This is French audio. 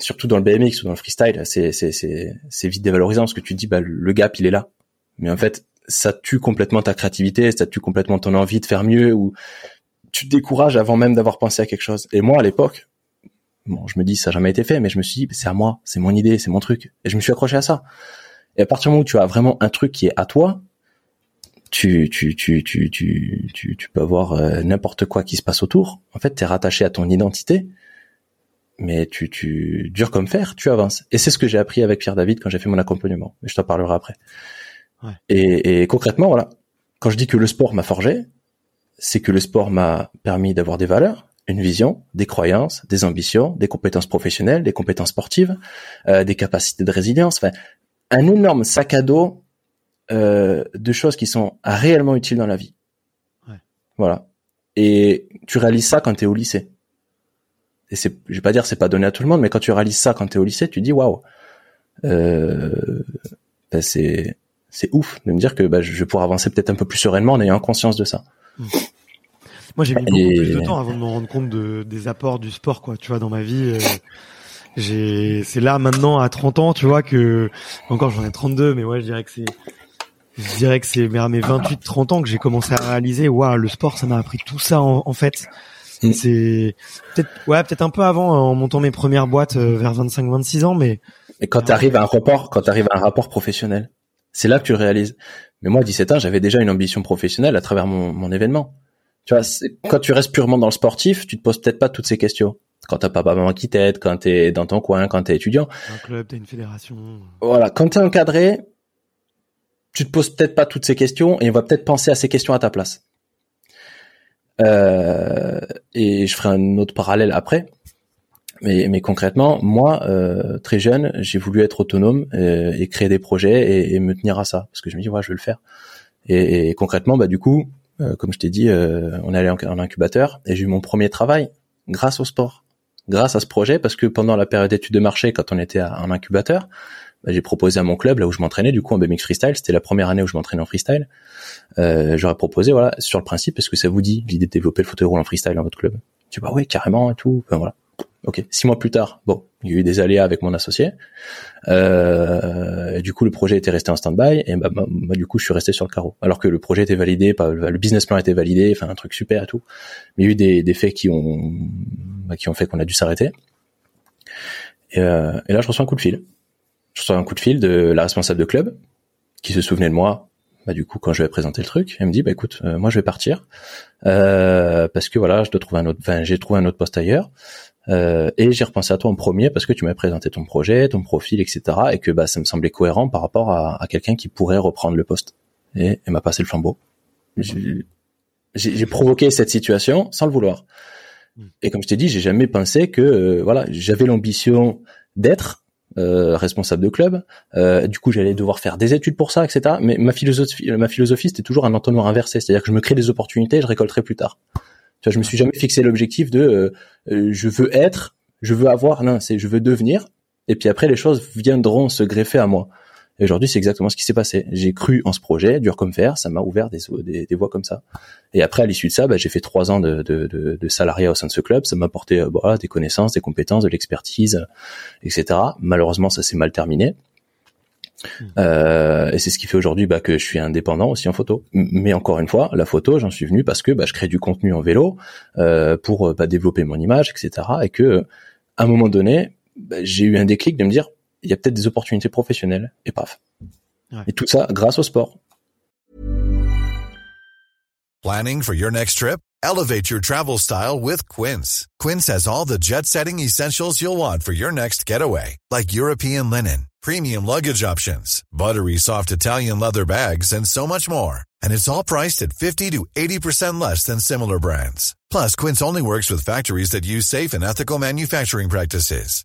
Surtout dans le BMX ou dans le freestyle, c'est c'est c'est c'est vite dévalorisant parce que tu te dis bah le gap il est là. Mais en fait, ça tue complètement ta créativité, ça tue complètement ton envie de faire mieux ou tu te décourages avant même d'avoir pensé à quelque chose. Et moi à l'époque, bon, je me dis ça n'a jamais été fait, mais je me suis dit c'est à moi, c'est mon idée, c'est mon truc, et je me suis accroché à ça. Et à partir du moment où tu as vraiment un truc qui est à toi, tu tu tu tu tu tu, peux avoir euh, n'importe quoi qui se passe autour. En fait, tu es rattaché à ton identité, mais tu tu dur comme fer, tu avances. Et c'est ce que j'ai appris avec Pierre David quand j'ai fait mon accompagnement. Mais je t'en parlerai après. Ouais. Et, et concrètement, voilà, quand je dis que le sport m'a forgé, c'est que le sport m'a permis d'avoir des valeurs, une vision, des croyances, des ambitions, des compétences professionnelles, des compétences sportives, euh, des capacités de résilience, enfin, un énorme sac à dos euh, de choses qui sont réellement utiles dans la vie. Ouais. Voilà. Et tu réalises ça quand tu es au lycée. Et c'est, je vais pas dire c'est pas donné à tout le monde, mais quand tu réalises ça quand tu es au lycée, tu dis waouh, euh, ben c'est c'est ouf de me dire que bah, je vais pouvoir avancer peut-être un peu plus sereinement en ayant conscience de ça. Moi, j'ai mis beaucoup Et- plus de temps avant de me rendre compte de, des apports du sport, quoi. Tu vois, dans ma vie, euh, j'ai, c'est là maintenant à 30 ans, tu vois, que encore j'en ai 32, mais ouais, je dirais que c'est, je dirais que c'est vers mes 28, 30 ans que j'ai commencé à réaliser, waouh, le sport, ça m'a appris tout ça en, en fait. C'est peut-être, ouais, peut-être un peu avant, en montant mes premières boîtes euh, vers 25, 26 ans, mais Et quand tu arrives à un rapport, quand tu arrives à un rapport professionnel, c'est là que tu le réalises. Mais moi, à 17 ans, j'avais déjà une ambition professionnelle à travers mon, mon événement. Tu vois, quand tu restes purement dans le sportif, tu te poses peut-être pas toutes ces questions. Quand t'as papa maman qui t'aide, quand t'es dans ton coin, quand t'es étudiant. un club, t'as une fédération. Voilà, quand t'es encadré, tu te poses peut-être pas toutes ces questions et on va peut-être penser à ces questions à ta place. Euh, et je ferai un autre parallèle après. Mais, mais concrètement, moi, euh, très jeune, j'ai voulu être autonome euh, et créer des projets et, et me tenir à ça, parce que je me dis, ouais, je vais le faire. Et, et concrètement, bah du coup, euh, comme je t'ai dit, on est allé en, incubateur et j'ai eu mon premier travail grâce au sport, grâce à ce projet, parce que pendant la période d'études de marché, quand on était à- en incubateur, bah, j'ai proposé à mon club là où je m'entraînais, du coup en BMX freestyle, c'était la première année où je m'entraînais en freestyle. Euh, J'aurais proposé, voilà, sur le principe, est-ce que ça vous dit l'idée de développer le fauteuil roulant en freestyle dans votre club? Tu bah oui, carrément et tout. Enfin, voilà. Ok. Six mois plus tard, bon, il y a eu des aléas avec mon associé. Euh, du coup, le projet était resté en stand-by et bah, bah, bah, du coup, je suis resté sur le carreau. Alors que le projet était validé, pas- le business plan était validé, enfin un truc super et tout. Mais il y a eu des, des faits qui ont bah, qui ont fait qu'on a dû s'arrêter. Euh, et là, je reçois un coup de fil. Je reçois un coup de fil de la responsable de club qui se souvenait de moi. Bah, du coup, quand je vais présenter le truc, elle me dit, bah écoute, euh, moi je vais partir euh, parce que voilà, je dois trouver un autre, enfin, j'ai trouvé un autre poste ailleurs. Euh, et j'ai repensé à toi en premier parce que tu m'as présenté ton projet, ton profil, etc. Et que bah ça me semblait cohérent par rapport à, à quelqu'un qui pourrait reprendre le poste. Et elle m'a passé le flambeau. J'ai provoqué cette situation sans le vouloir. Et comme je t'ai dit, j'ai jamais pensé que euh, voilà, j'avais l'ambition d'être euh, responsable de club. Euh, du coup, j'allais devoir faire des études pour ça, etc. Mais ma philosophie, ma philosophie, c'était toujours un entonnoir inversé, c'est-à-dire que je me crée des opportunités, je récolterai plus tard. Tu vois, je me suis jamais fixé l'objectif de euh, euh, je veux être, je veux avoir. Non, c'est je veux devenir. Et puis après, les choses viendront se greffer à moi. Et aujourd'hui, c'est exactement ce qui s'est passé. J'ai cru en ce projet, dur comme fer, ça m'a ouvert des, des, des voies comme ça. Et après, à l'issue de ça, bah, j'ai fait trois ans de, de, de, de salariat au sein de ce club. Ça m'a apporté euh, voilà, des connaissances, des compétences, de l'expertise, euh, etc. Malheureusement, ça s'est mal terminé. Euh, et c'est ce qui fait aujourd'hui bah, que je suis indépendant aussi en photo. Mais encore une fois, la photo, j'en suis venu parce que bah, je crée du contenu en vélo euh, pour euh, bah, développer mon image, etc. Et que à un moment donné, bah, j'ai eu un déclic de me dire, il y a peut-être des opportunités professionnelles. Et paf. Ouais. Et tout ça grâce au sport. Planning for your next trip? Elevate your travel style with Quince. Quince has all the jet-setting essentials you'll want for your next getaway, like European linen, premium luggage options, buttery soft Italian leather bags, and so much more. And it's all priced at 50 to 80% less than similar brands. Plus, Quince only works with factories that use safe and ethical manufacturing practices.